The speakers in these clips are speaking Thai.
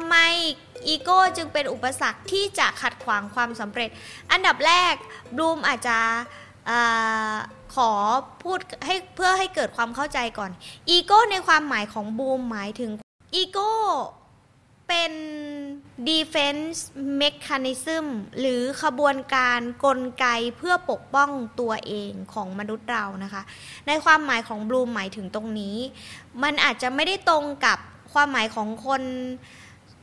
ำไมอีโก้จึงเป็นอุปสรรคที่จะขัดขวางความสำเร็จ อันดับแรกบลูมอาจจะขอพูดให้เพื่อให้เกิดความเข้าใจก่อน อีโก้ในความหมายของบูมหมายถึงอีโก้เป็น defense mechanism หรือขบวนการกลไกเพื่อปกป้องตัวเองของมนุษย์เรานะคะ ในความหมายของบลูมหมายถึงตรงนี้ มันอาจจะไม่ได้ตรงกับความหมายของคน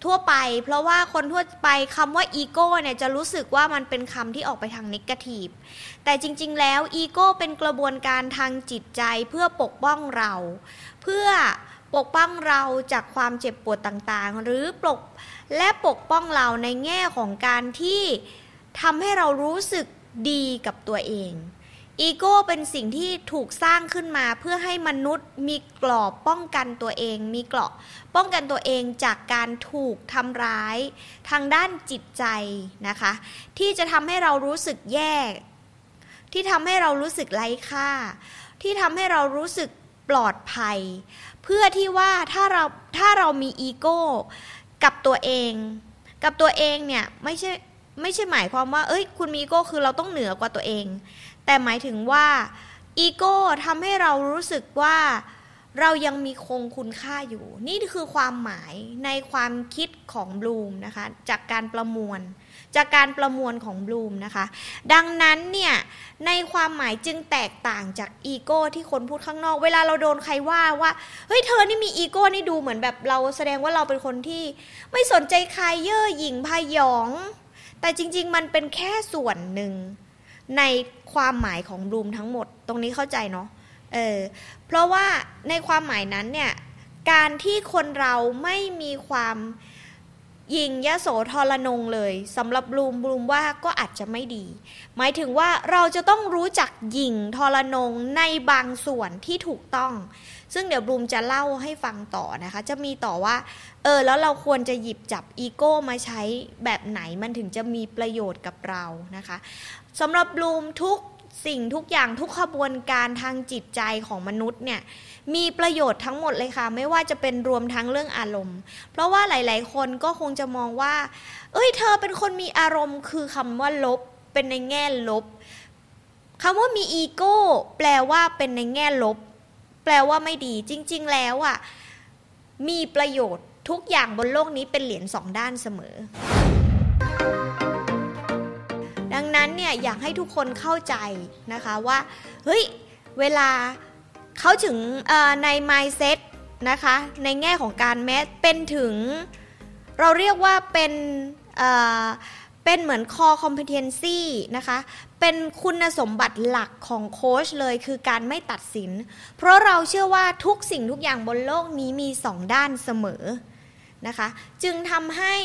ทั่วไป เพราะว่าคนทั่วไปคำว่าอีโก้เนี่ยจะรู้สึกว่ามันเป็นคำที่ออกไปทางนิเกทีฟแต่จริง ๆ แล้วอีโก้เป็นกระบวนการทางจิตใจเพื่อปกป้องเรา เพื่อปกป้องเราจากความเจ็บปวดต่างๆ หรือปกและปกป้องเราในแง่ของการที่ทำให้เรารู้สึกดีกับตัวเอง อีโก้เป็นสิ่งที่ถูกสร้างขึ้นมาเพื่อให้มนุษย์มีกรอบป้องกันตัวเอง มีเกราะป้องกันตัวเองจากการถูกทำร้าย ทางด้านจิตใจนะคะ ที่จะทำให้เรารู้สึกแย่ ที่ทำให้เรารู้สึกไร้ค่า ที่ทำให้เรารู้สึกปลอดภัย เพื่อที่ว่าถ้าเราถ้าเรามีอีโก้กับตัวเอง กับตัวเองเนี่ยไม่ใช่ไม่ใช่หมายความว่า เอ้ย คุณมีอีโก้คือเราต้องเหนือกว่าตัวเอง แต่หมายถึงว่าอีโก้ทำให้เรารู้สึกว่าเรายังมีคงคุณค่าอยู่ นี่คือความหมายในความคิดของบลูมนะคะจากการประมวล จากการประมวลของบลูมนะคะ ดังนั้นเนี่ยในความหมายจึงแตกต่างจากอีโก้ที่คนพูดข้างนอก เวลาเราโดนใครว่าว่าเฮ้ยเธอนี่มีอีโก้นี่ดูเหมือนแบบเราแสดงว่าเราเป็นคนที่ ไม่สนใจใครเย่อหยิ่งพยอง แต่จริง ๆ มันเป็นแค่ส่วนหนึ่ง ในความหมายของบลูมทั้งหมด ตรงนี้เข้าใจเนาะเออเพราะว่าในความหมายนั้นเนี่ยการที่คนเราไม่มีความ ยิงยะโสทรนงเลยสำหรับบลูมบลูมว่าก็อาจจะไม่ดี หมายถึงว่าเราจะต้องรู้จักยิงทรนงในบางส่วนที่ถูกต้อง ซึ่งเดี๋ยวบลูมจะเล่าให้ฟังต่อนะคะ จะมีต่อว่า เออ แล้วเราควรจะหยิบจับอีโก้มาใช้แบบไหนมันถึงจะมีประโยชน์กับเรานะคะสำหรับบลูมทุก สิ่งทุกอย่างทุกขบวนการทางจิตใจของมนุษย์เนี่ยมีประโยชน์ทั้งหมดเลยค่ะ ไม่ว่าจะเป็นรวมทั้งเรื่องอารมณ์ เพราะว่าหลาย ๆ คนก็คงจะมองว่า เอ้ย เธอเป็นคนมีอารมณ์ คือคำว่าลบ เป็นในแง่ลบคำว่ามีอีโก้แปลว่าเป็นในแง่ลบ แปลว่าไม่ดีจริง ๆ แล้วอะมีประโยชน์ทุกอย่างบนโลกนี้เป็นเหรียญสองด้านเสมอ ดังนั้นเนี่ยอยากให้ทุกคนเข้าใจนะคะว่าเฮ้ยเวลาเขาถึงใน mindset นะคะในแง่ของการแม้เป็นถึง เราเรียกว่าเป็นเป็นเหมือน core competency นะคะ เป็นคุณสมบัติหลักของโค้ชเลยคือการไม่ตัดสิน เพราะเราเชื่อว่าทุกสิ่งทุกอย่างบนโลกนี้มีสองด้านเสมอนะคะ จึงทำให้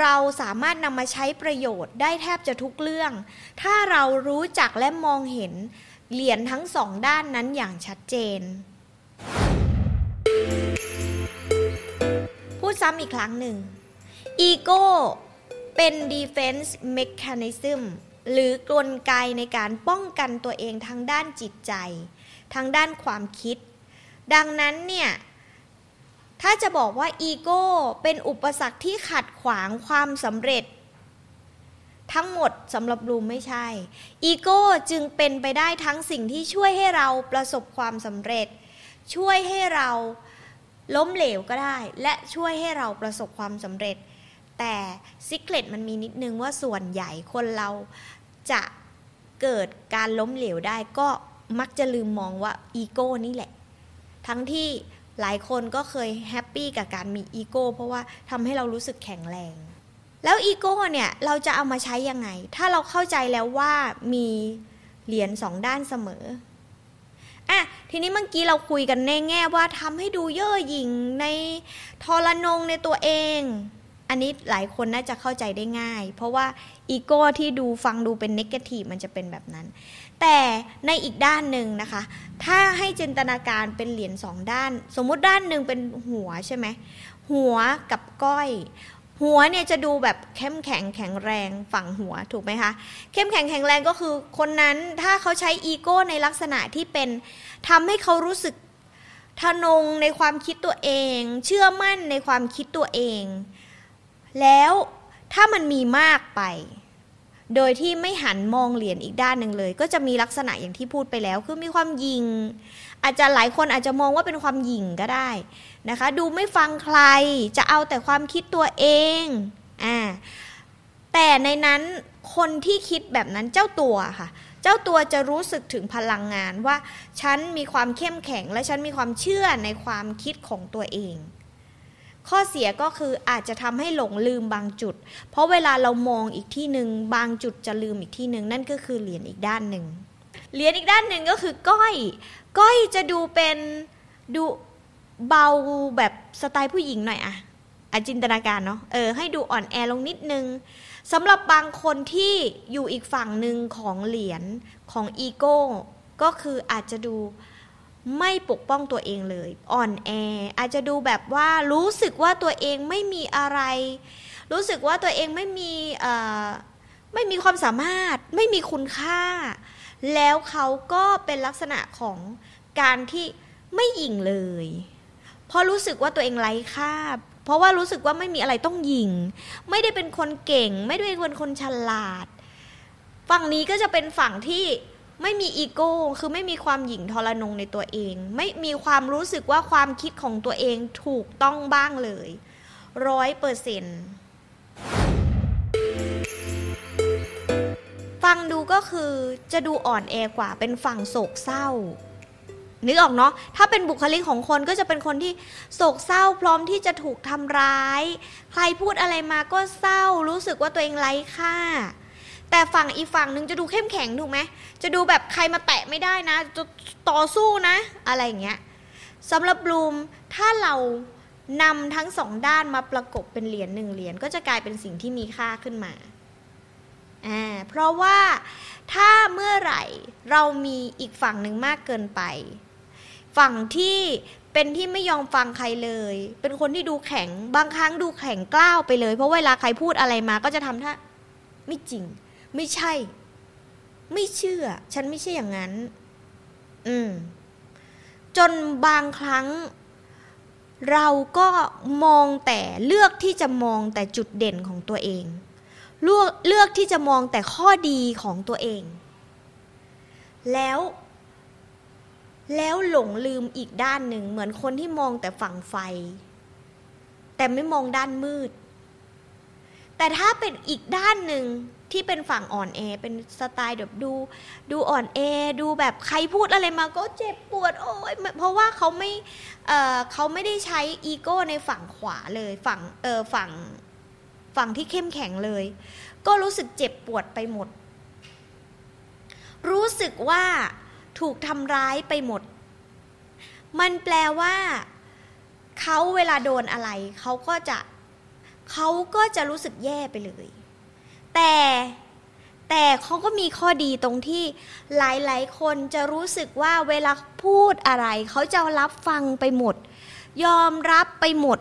เราสามารถนำมาใช้ประโยชน์ได้แทบจะทุกเรื่อง ถ้าเรารู้จักและมองเห็นเหรียญทั้งสองด้านนั้นอย่างชัดเจน พูดซ้ำอีกครั้งหนึ่งอีโก้เป็น defense mechanism หรือกลไกในการป้องกันตัวเองทางด้านจิตใจ ทางด้านความคิด ดังนั้นเนี่ย ถ้าจะบอกว่าอีโก้เป็นอุปสรรคที่ขัดขวางความสำเร็จ ทั้งหมดสำหรับบลูมไม่ใช่ อีโก้จึงเป็นไปได้ทั้งสิ่งที่ช่วยให้เราประสบความสำเร็จ ช่วยให้เราล้มเหลวก็ได้ และช่วยให้เราประสบความสำเร็จ แต่ secret มันมีนิดนึงว่าส่วนใหญ่คนเราจะเกิดการล้มเหลวได้ก็มักจะลืมมองว่าอีโก้นี่แหละ ทั้งที่ หลายคนก็เคย happy กับการมีอีโก้เพราะว่าทำให้เรารู้สึกแข็งแรง แล้วอีโก้เนี่ยเราจะเอามาใช้ยังไง ถ้าเราเข้าใจแล้วว่ามีเหรียญสองด้านเสมออะทีนี้เมื่อกี้เราคุยกันในแง่ว่าทำให้ดูเย่อหยิ่งในทรนงในตัวเอง อันนี้หลายคนน่าจะเข้าใจได้ง่าย เพราะว่าอีโก้ที่ดูฟังดูเป็นเนกาทีฟมันจะเป็นแบบนั้น แต่ในอีกด้านหนึ่งนะคะ ถ้าให้จินตนาการเป็นเหรียญสองด้าน สมมุติด้านหนึ่งเป็นหัวใช่ไหมหัวกับก้อย หัวเนี่ยจะดูแบบเข้มแข็งแข็งแรงฝั่งหัวถูกไหมคะเข้มแข็งแข็งแรงก็คือคนนั้นถ้าเขาใช้อีโก้ในลักษณะที่เป็นทำให้เขารู้สึกทะนงในความคิดตัวเอง เชื่อมั่นในความคิดตัวเอง แล้วถ้ามันมีมากไป โดยที่ไม่หันมองเหรียญอีกด้านหนึ่งเลย ก็จะมีลักษณะอย่างที่พูดไปแล้ว คือมีความยิง อาจจะหลายคนอาจจะมองว่าเป็นความหยิ่งก็ได้นะคะ ดูไม่ฟังใครจะเอาแต่ความคิดตัวเองอ่าแต่ในนั้นคนที่คิดแบบนั้นเจ้าตัวค่ะ เจ้าตัวจะรู้สึกถึงพลังงานว่า ฉันมีความเข้มแข็งและฉันมีความเชื่อในความคิดของตัวเอง ข้อเสียก็คืออาจจะทำให้หลงลืมบางจุด เพราะเวลาเรามองอีกที่หนึ่งบางจุดจะลืมอีกที่หนึ่งนั่นก็คือเหรียญอีกด้านหนึ่งเหรียญอีกด้านหนึ่งก็คือก้อย ก้อยจะดูเป็นดูเบาแบบสไตล์ผู้หญิงหน่อยอะอะจินตนาการเนาะเออให้ดูอ่อนแอลงนิดนึงสำหรับบางคนที่อยู่อีกฝั่งหนึ่งของเหรียญของอีโก้ก็คืออาจจะดู ไม่ปกป้องตัวเองเลย อ่อนแอ อาจจะดูแบบว่ารู้สึกว่าตัวเองไม่มีอะไร รู้สึกว่าตัวเองไม่มีไม่มีความสามารถ ไม่มีคุณค่า แล้วเขาก็เป็นลักษณะของการที่ไม่หยิ่งเลย เพราะรู้สึกว่าตัวเองไร้ค่า เพราะว่ารู้สึกว่าไม่มีอะไรต้องยิงไม่ได้เป็นคนเก่ง ไม่ได้เป็นคนฉลาด ฝั่งนี้ก็จะเป็นฝั่งที่ ไม่มีอีโก้คือไม่มีความหยิ่งทรนงในตัวเอง ไม่มีความรู้สึกว่าความคิดของตัวเองถูกต้องบ้างเลยร้อยเปอร์เซ็นต์ฟังดูก็คือจะดูอ่อนแอกว่าเป็นฝั่งโศกเศร้านึกออกเนาะ ถ้าเป็นบุคลิกของคนก็จะเป็นคนที่โศกเศร้าพร้อมที่จะถูกทำร้าย ใครพูดอะไรมาก็เศร้า รู้สึกว่าตัวเองไร้ค่า แต่ฝั่งอีฝั่งหนึ่งจะดูเข้มแข็งถูกไหมจะดูแบบใครมาแตะไม่ได้นะจะต่อสู้นะ อะไรอย่างเงี้ยสำหรับบลูมถ้าเรานำทั้งสองด้านมาประกบเป็นเหรียญหนึ่งเหรียญก็จะกลายเป็นสิ่งที่มีค่าขึ้นมาอ่าเพราะว่าถ้าเมื่อไหร่เรามีอีกฝั่งหนึ่งมากเกินไป ฝั่งที่เป็นที่ไม่ยอมฟังใครเลย เป็นคนที่ดูแข็งบางครั้งดูแข็งกล้าวไปเลย เพราะเวลาใครพูดอะไรมาก็จะทำท่าไม่จริง ไม่ใช่ ไม่เชื่อ ฉันไม่ใช่อย่างนั้น อืม จนบางครั้ง เราก็มองแต่เลือกที่จะมองแต่จุดเด่นของตัวเองเลือกเลือกที่จะมองแต่ข้อดีของตัวเอง แล้ว แล้วหลงลืมอีกด้านหนึ่งเหมือนคนที่มองแต่ฝั่งไฟ แต่ไม่มองด้านมืด แต่ถ้าเป็นอีกด้านหนึ่ง ที่เป็นฝั่งอ่อนแอเป็นสไตล์แบบดูดูอ่อนแอดูแบบใครพูดอะไรมาก็เจ็บปวดโอ้ยเพราะว่าเขาไม่เเขาไม่ได้ใช้อีโก้ในฝั่งขวาเลยฝั่งเออฝั่งฝั่งที่เข้มแข็งเลย ก็รู้สึกเจ็บปวดไปหมด รู้สึกว่าถูกทำร้ายไปหมด มันแปลว่าเขาเวลาโดนอะไร เขาก็จะเขาก็จะรู้สึกแย่ไปเลย แต่แต่เขาก็มีข้อดีตรงที่หลายๆ คนจะรู้สึกว่าเวลาพูดอะไร เขาจะรับฟังไปหมด ยอมรับไปหมด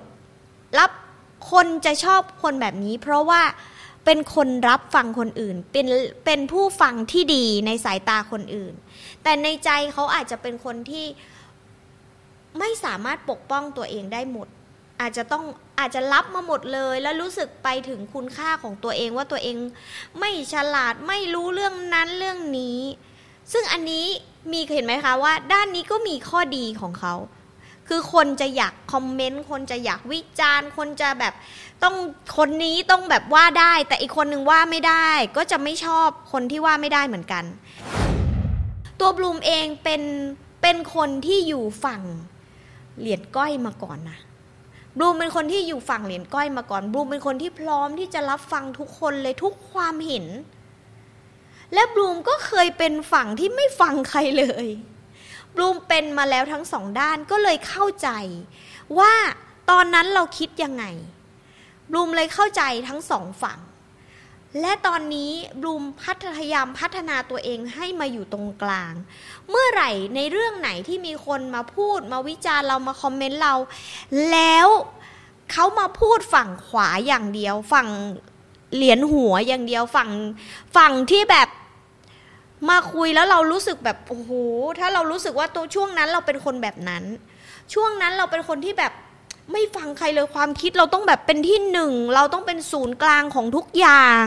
รับคนจะชอบคนแบบนี้ เพราะว่าเป็นคนรับฟังคนอื่น เป็นเป็นผู้ฟังที่ดีในสายตาคนอื่น แต่ในใจเขาอาจจะเป็นคนที่ไม่สามารถปกป้องตัวเองได้หมด อาจจะต้องอาจจะรับมาหมดเลย แล้วรู้สึกไปถึงคุณค่าของตัวเองว่าตัวเองไม่ฉลาดไม่รู้เรื่องนั้นเรื่องนี้ ซึ่งอันนี้มีเห็นไหมคะว่า ด้านนี้ก็มีข้อดีของเขา คือคนจะอยากคอมเมนต์คนจะอยากวิจารณ์ คนจะแบบต้องคนนี้ต้องแบบว่าได้ แต่อีกคนนึงว่าไม่ได้ ก็จะไม่ชอบคนที่ว่าไม่ได้เหมือนกัน ตัวบลูมเองเป็นเป็นคนที่อยู่ฝั่งเหรียญก้อยมาก่อนนะ บลูมเป็นคนที่อยู่ฝั่งเหรียญก้อยมาก่อนบลูมเป็นคนที่พร้อมที่จะรับฟังทุกคนเลยทุกความเห็น และบลูมก็เคยเป็นฝั่งที่ไม่ฟังใครเลยบลูมเป็นมาแล้วทั้งสองด้านก็เลยเข้าใจ ว่าตอนนั้นเราคิดยังไงบลูมเลยเข้าใจทั้งสองฝั่ง และตอนนี้บลูมพัฒพยายามพัฒนาตัวเองให้มาอยู่ตรงกลาง เมื่อไหร่ในเรื่องไหนที่มีคนมาพูดมาวิจารณ์เรามาคอมเมนต์เรา แล้วเขามาพูดฝั่งขวาอย่างเดียว ฝั่งเหรียญหัวอย่างเดียวฝั่งฝั่งที่แบบมาคุยแล้วเรารู้สึกแบบโอ้โหถ้าเรารู้สึกว่าตัวช่วงนั้นเราเป็นคนแบบนั้น ช่วงนั้นเราเป็นคนที่แบบ ไม่ฟังใครเลยความคิดเราต้องแบบเป็นที่หนึ่ง เราต้องเป็นศูนย์กลางของทุกอย่าง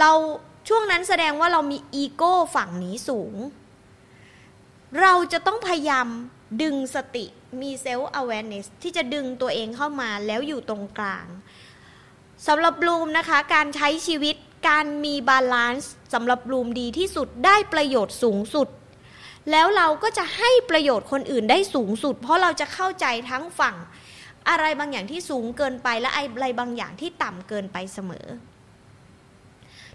เราช่วงนั้นแสดงว่าเรามีอีโก้ฝั่งนี้สูง เราจะต้องพยายามดึงสติมี self-awareness ที่จะดึงตัวเองเข้ามาแล้วอยู่ตรงกลางสำหรับบลูมนะคะ การใช้ชีวิตการมี balance สำหรับบลูมดีที่สุดได้ประโยชน์สูงสุด แล้วเราก็จะให้ประโยชน์คนอื่นได้สูงสุด เพราะเราจะเข้าใจทั้งฝั่ง อะไรบางอย่างที่สูงเกินไปและอะไรบางอย่างที่ต่ำเกินไปเสมอ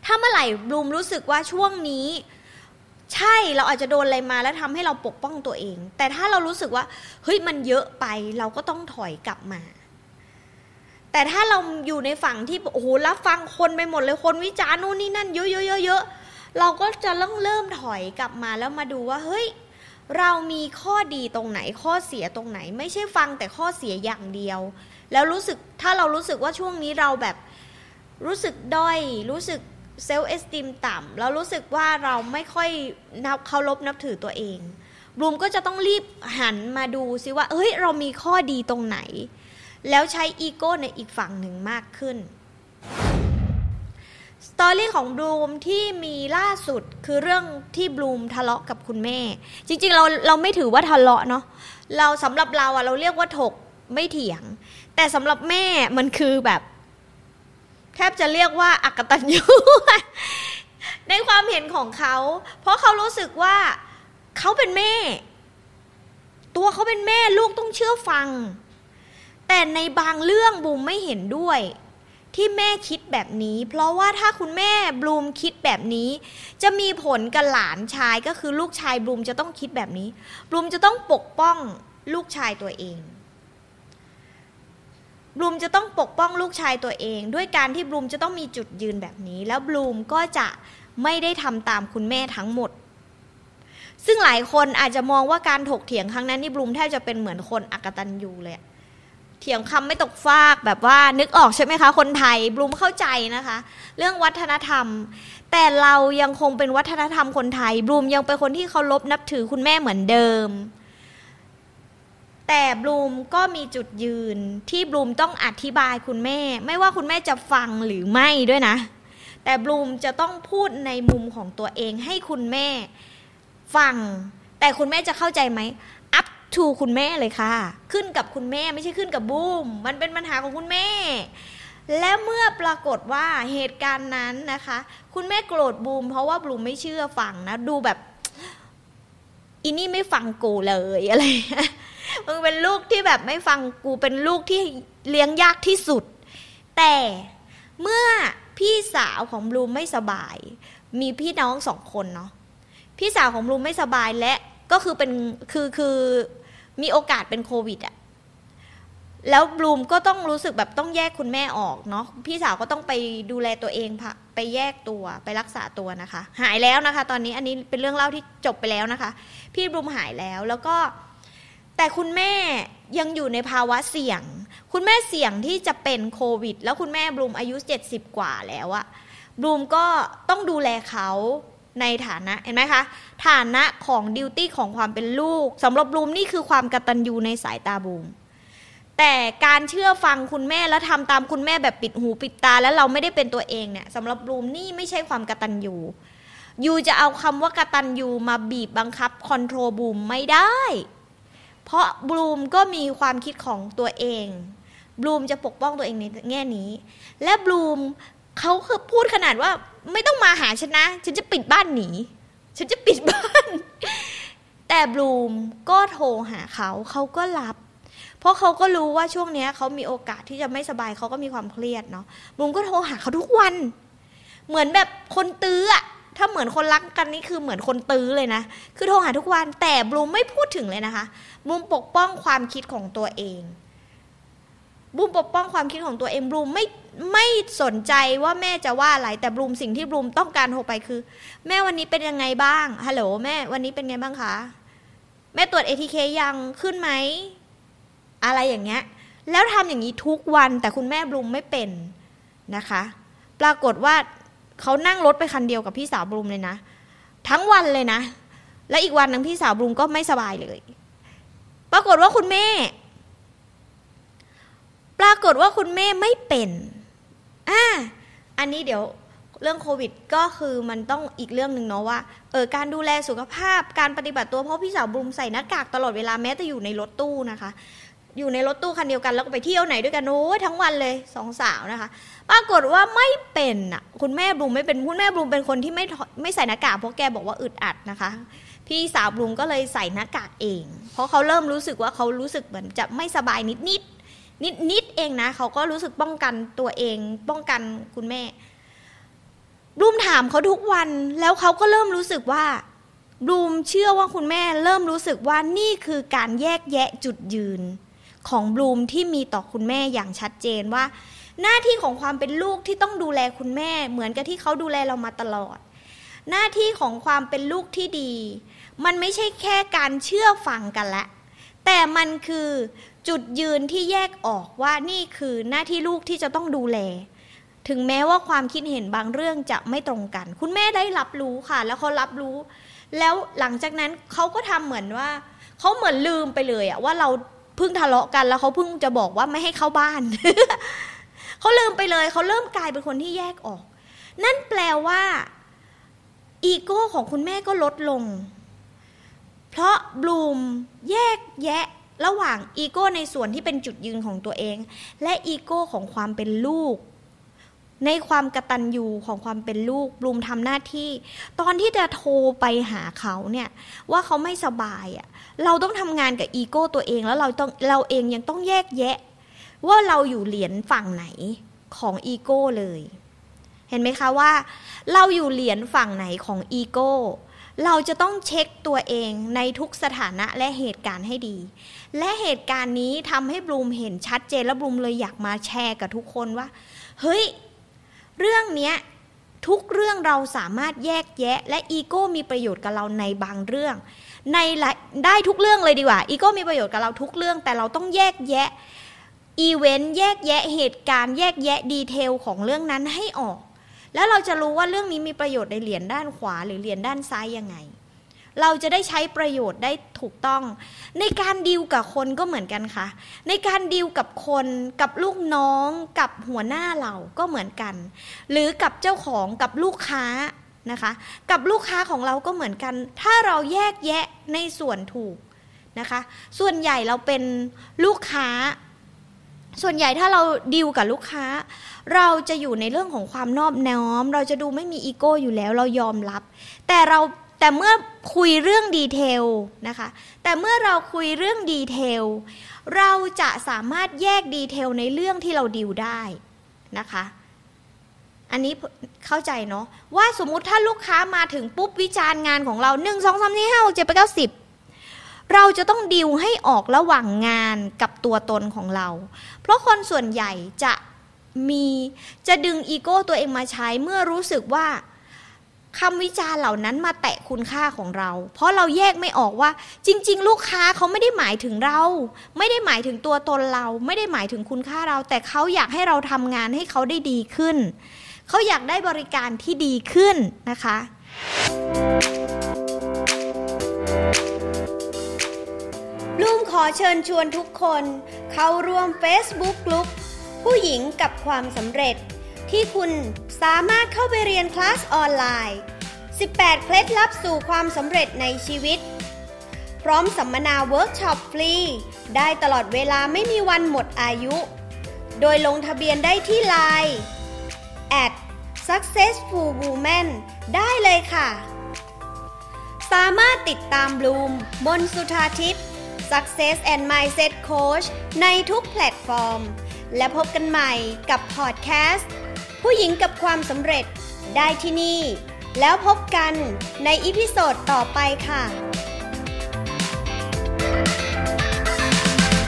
ถ้าเมื่อไหร่บลูมรู้สึกว่าช่วงนี้ ใช่เราอาจจะโดนอะไรมาแล้วทำให้เราปกป้องตัวเอง แต่ถ้าเรารู้สึกว่าเฮ้ยมันเยอะไปเราก็ต้องถอยกลับมาแต่ถ้าเราอยู่ในฝั่งที่โอ้โหรับฟังคนไปหมดเลยคนวิจารณ์นู่นนี่นั่นเยอะๆๆๆเราก็จะต้องเริ่มถอยกลับมาแล้วมาดูว่าเฮ้ย เรามีข้อดีตรงไหนข้อเสียตรงไหน ไม่ใช่ฟังแต่ข้อเสียอย่างเดียว แล้วรู้สึกถ้าเรารู้สึกว่าช่วงนี้เราแบบรู้สึกด้อยรู้สึกเซลล์เอสติมต่ำแล้วรู้สึกว่าเราไม่ค่อยนับเคารพนับถือตัวเองบลูมก็จะต้องรีบหันมาดูซิว่าเฮ้ย เรามีข้อดีตรงไหน แล้วใช้อีโก้ในอีกฝั่งหนึ่งมากขึ้น ตอรี่ของบลูมที่มีล่าสุดคือเรื่องที่บลูมทะเลาะกับคุณแม่ จริงๆเราเราไม่ถือว่าทะเลาะเนาะเราสำหรับเราอะเราเรียกว่าถกไม่เถียง แต่สำหรับแม่มันคือแบบ แทบจะเรียกว่าอักตันยูในความเห็นของเขา เพราะเขารู้สึกว่าเขาเป็นแม่ ตัวเขาเป็นแม่ลูกต้องเชื่อฟัง แต่ในบางเรื่องบูมไม่เห็นด้วย ที่แม่คิดแบบนี้ เพราะว่าถ้าคุณแม่บลูมคิดแบบนี้ จะมีผลกับหลานชายก็คือลูกชายบลูมจะต้องคิดแบบนี้บลูมจะต้องปกป้องลูกชายตัวเองบลูมจะต้องปกป้องลูกชายตัวเอง ด้วยการที่บลูมจะต้องมีจุดยืนแบบนี้ แล้วบลูมก็จะไม่ได้ทำตามคุณแม่ทั้งหมด ซึ่งหลายคนอาจจะมองว่าการถกเถียงครั้งนั้นนี่บลูมแทบจะเป็นเหมือนคนอักตันยูเลย ถียงคำไม่ตกฟากแบบว่านึกออกใช่ไหมคะ คนไทยบลูมเข้าใจนะคะ เรื่องวัฒนธรรม แต่เรายังคงเป็นวัฒนธรรมคนไทยบลูมยังเป็นคนที่เคารพนับถือคุณแม่เหมือนเดิม แต่บลูมก็มีจุดยืนที่บลูมต้องอธิบายคุณแม่ ไม่ว่าคุณแม่จะฟังหรือไม่ด้วยนะ แต่บลูมจะต้องพูดในมุมของตัวเองให้คุณแม่ฟัง แต่คุณแม่จะเข้าใจไหม ทูคุณแม่เลยค่ะ ขึ้นกับคุณแม่ไม่ใช่ขึ้นกับบูม มันเป็นปัญหาของคุณแม่ และเมื่อปรากฏว่าเหตุการณ์นั้นนะคะ คุณแม่โกรธบูม เพราะว่าบูมไม่เชื่อฟังนะดูแบบอินี่ไม่ฟังกูเลยอะไรมึงเป็นลูกที่แบบไม่ฟังกูเป็นลูกที่เลี้ยงยากที่สุด แต่เมื่อพี่สาวของบลูมไม่สบาย มีพี่น้องสองคนเนาะพี่สาวของบลูมไม่สบายและก็คือเป็นคือคือ มีโอกาสเป็นโควิดอะแล้วบลูมก็ต้องรู้สึกแบบต้องแยกคุณแม่ออกเนาะพี่สาวก็ต้องไปดูแลตัวเองไปแยกตัวไปรักษาตัวนะคะ หายแล้วนะคะ ตอนนี้อันนี้เป็นเรื่องเล่าที่จบไปแล้วนะคะ พี่บลูมหายแล้วแล้วก็ แต่คุณแม่ยังอยู่ในภาวะเสี่ยง คุณแม่เสี่ยงที่จะเป็นโควิด แล้วคุณแม่บลูมอายุ 70 กว่าแล้วอะบลูมก็ต้องดูแลเขา ในฐานะเห็นไหมคะ ฐานะของดิวตี้ของความเป็นลูกสำหรับบูมนี่คือความกตัญญูในสายตาบูมแต่การเชื่อฟังคุณแม่แล้วทำตามคุณแม่แบบปิดหูปิดตา แล้วเราไม่ได้เป็นตัวเองเนี่ยสำหรับบูมนี่ไม่ใช่ความกตัญญูยูจะเอาคำว่ากตัญญูมาบีบบังคับคอนโทรลบูมไม่ได้ เพราะบลูมก็มีความคิดของตัวเองบลูมจะปกป้องตัวเองในแง่นี้ และบลูมเขาคือพูดขนาดว่า ไม่ต้องมาหาฉันนะ ฉันจะปิดบ้านหนี ฉันจะปิดบ้าน แต่บลูมก็โทรหาเขาเขาก็รับ เพราะเขาก็รู้ว่าช่วงนี้เขามีโอกาสที่จะไม่สบายเขาก็มีความเครียดเนาะบลูมก็โทรหาเขาทุกวัน เหมือนแบบคนตื้ออะถ้าเหมือนคนรักกันนี่คือเหมือนคนตื้อเลยนะ คือโทรหาทุกวัน แต่บลูมไม่พูดถึงเลยนะคะบลูมปกป้องความคิดของตัวเองบลูมปกป้องความคิดของตัวเองบลูมไม่ ไม่สนใจว่าแม่จะว่าอะไรแต่บลูมสิ่งที่บลูมต้องการโทรไปคือ แม่วันนี้เป็นยังไงบ้างฮัลโหลแม่วันนี้เป็นไงบ้างคะแม่ตรวจ ATK ยังขึ้นไหมอะไรอย่างเงี้ย แล้วทำอย่างนี้ทุกวันแต่คุณแม่บลูมไม่เป็นนะคะ ปรากฏว่าเขานั่งรถไปคันเดียวกับพี่สาวบลูมเลยนะ ทั้งวันเลยนะ และอีกวันหนึ่งพี่สาวบลูมก็ไม่สบายเลย ปรากฏว่าคุณแม่ ปรากฏว่าคุณแม่ไม่เป็น อ่าอันนี้เดี๋ยวเรื่องโควิดก็คือมันต้องอีกเรื่องหนึ่งเนาะว่าเออการดูแลสุขภาพการปฏิบัติตัวเพราะพี่สาวบลูมใส่หน้ากากตลอดเวลาแม้แต่อยู่ในรถตู้นะคะ อยู่ในรถตู้คันเดียวกันแล้วก็ไปเที่ยวไหนด้วยกันโอ้ยทั้งวันเลยสองสาวนะคะ ปรากฏว่าไม่เป็นอะคุณแม่บลูมไม่เป็นคุณแม่บลูมเป็นคนที่ไม่ไม่ใส่หน้ากากเพราะแกบอกว่าอึดอัดนะคะ พี่สาวบลูมก็เลยใส่หน้ากากเอง เพราะเขาเริ่มรู้สึกว่าเขารู้สึกเหมือนจะไม่สบายนิดนิด นิดนิดเองนะเขาก็รู้สึกป้องกันตัวเอง ป้องกันคุณแม่บลูมถามเขาทุกวันแล้วเขาก็เริ่มรู้สึกว่าบลูมเชื่อว่าคุณแม่เริ่มรู้สึกว่านี่คือการแยกแยะจุดยืน ของบลูมที่มีต่อคุณแม่อย่างชัดเจนว่า หน้าที่ของความเป็นลูกที่ต้องดูแลคุณแม่ เหมือนกับที่เขาดูแลเรามาตลอด หน้าที่ของความเป็นลูกที่ดี มันไม่ใช่แค่การเชื่อฟังกันละ แต่มันคือ จุดยืนที่แยกออกว่านี่คือหน้าที่ลูกที่จะต้องดูแล ถึงแม้ว่าความคิดเห็นบางเรื่องจะไม่ตรงกัน คุณแม่ได้รับรู้ค่ะ แล้วเขารับรู้ แล้วหลังจากนั้นเขาก็ทำเหมือนว่าเขาเหมือนลืมไปเลยอะว่าเราเพิ่งทะเลาะกันแล้วเขาเพิ่งจะบอกว่าไม่ให้เข้าบ้านเขาลืมไปเลยเขาเริ่มกลายเป็นคนที่แยกออก นั่นแปลว่าอีโก้ของคุณแม่ก็ลดลง เพราะบลูมแยกแยะ ระหว่างอีโก้ในส่วนที่เป็นจุดยืนของตัวเอง และอีโก้ของความเป็นลูก ในความกระตันยูของความเป็นลูกบลูมทำหน้าที่ ตอนที่จะโทรไปหาเขาเนี่ยว่าเขาไม่สบายอะ่ะเราต้องทำงานกับอีโก้ตัวเองแล้วเราต้องเราเองยังต้องแยกแยะ ว่าเราอยู่เหรียญฝั่งไหนของอีโก้เลย เห็นไหมคะว่า เราอยู่เหรียญฝั่งไหนของอีโก้เราจะต้องเช็คตัวเองในทุกสถานะและเหตุการณ์ให้ดี และเหตุการณ์นี้ทำให้บลูมเห็นชัดเจนและบลูมเลยอยากมาแชร์กับทุกคนว่า เฮ้ย เรื่องเนี้ยทุกเรื่องเราสามารถแยกแยะ และอีโก้มีประโยชน์กับเราในบางเรื่อง ในได้ทุกเรื่องเลยดีกว่าอีโก้มีประโยชน์กับเราทุกเรื่อง แต่เราต้องแยกแยะอีเวนต์แยกแยะเหตุการณ์แยกแยะ detail ของเรื่องนั้นให้ออก แล้วเราจะรู้ว่าเรื่องนี้มีประโยชน์ในเหรียญด้านขวาหรือเหรียญด้านซ้ายยังไง เราจะได้ใช้ประโยชน์ได้ถูกต้อง ในการดีลกับคนก็เหมือนกันค่ะ ในการดีลกับคนกับลูกน้องกับหัวหน้าเราก็เหมือนกัน หรือกับเจ้าของกับลูกค้านะคะ กับลูกค้าของเราก็เหมือนกัน ถ้าเราแยกแยะในส่วนถูกนะคะ ส่วนใหญ่เราเป็นลูกค้า ส่วนใหญ่ถ้าเราดีลกับลูกค้า เราจะอยู่ในเรื่องของความนอบน้อม เราจะดูไม่มีอีโก้อยู่แล้ว เรายอมรับ แต่เรา แต่เมื่อคุยเรื่อง detail นะคะ แต่เมื่อเราคุยเรื่อง detail เราจะสามารถแยก detail ในเรื่องที่เราดิวได้นะคะ อันนี้เข้าใจเนาะว่าสมมุติถ้าลูกค้ามาถึงปุ๊บวิจารณ์งานของเราหนึ่งสองสามสี่ห้าเจ็ดแปดสิบเราจะต้องดิวให้ออกระหว่างงานกับตัวตนของเรา เพราะคนส่วนใหญ่จะมีจะดึงอีโก้ตัวเองมาใช้เมื่อรู้สึกว่า คำวิจารณ์เหล่านั้นมาแตะคุณค่าของเรา เพราะเราแยกไม่ออกว่า จริง ๆ ลูกค้าเขาไม่ได้หมายถึงเรา ไม่ได้หมายถึงตัวตนเรา ไม่ได้หมายถึงคุณค่าเรา แต่เขาอยากให้เราทำงานให้เขาได้ดีขึ้น เขาอยากได้บริการที่ดีขึ้นนะคะ บลูมขอเชิญชวนทุกคน เข้าร่วม Facebook กลุ่มผู้หญิงกับความสำเร็จ ที่คุณสามารถเข้าไปเรียนคลาสออนไลน์ 18 เคล็ดลับสู่ความสำเร็จในชีวิต พร้อมสัมมนาเวิร์กช็อปฟรี ได้ตลอดเวลาไม่มีวันหมดอายุ โดยลงทะเบียนได้ที่ไลน์ at successful woman ได้เลยค่ะ สามารถติดตามบลูมบนสุธาทิพย์ Success and Mindset Coach ในทุกแพลตฟอร์ม และพบกันใหม่กับพอดแคสต์ ผู้หญิงกับความสำเร็จได้ที่นี่ แล้วพบกันใน episode ต่อไปค่ะ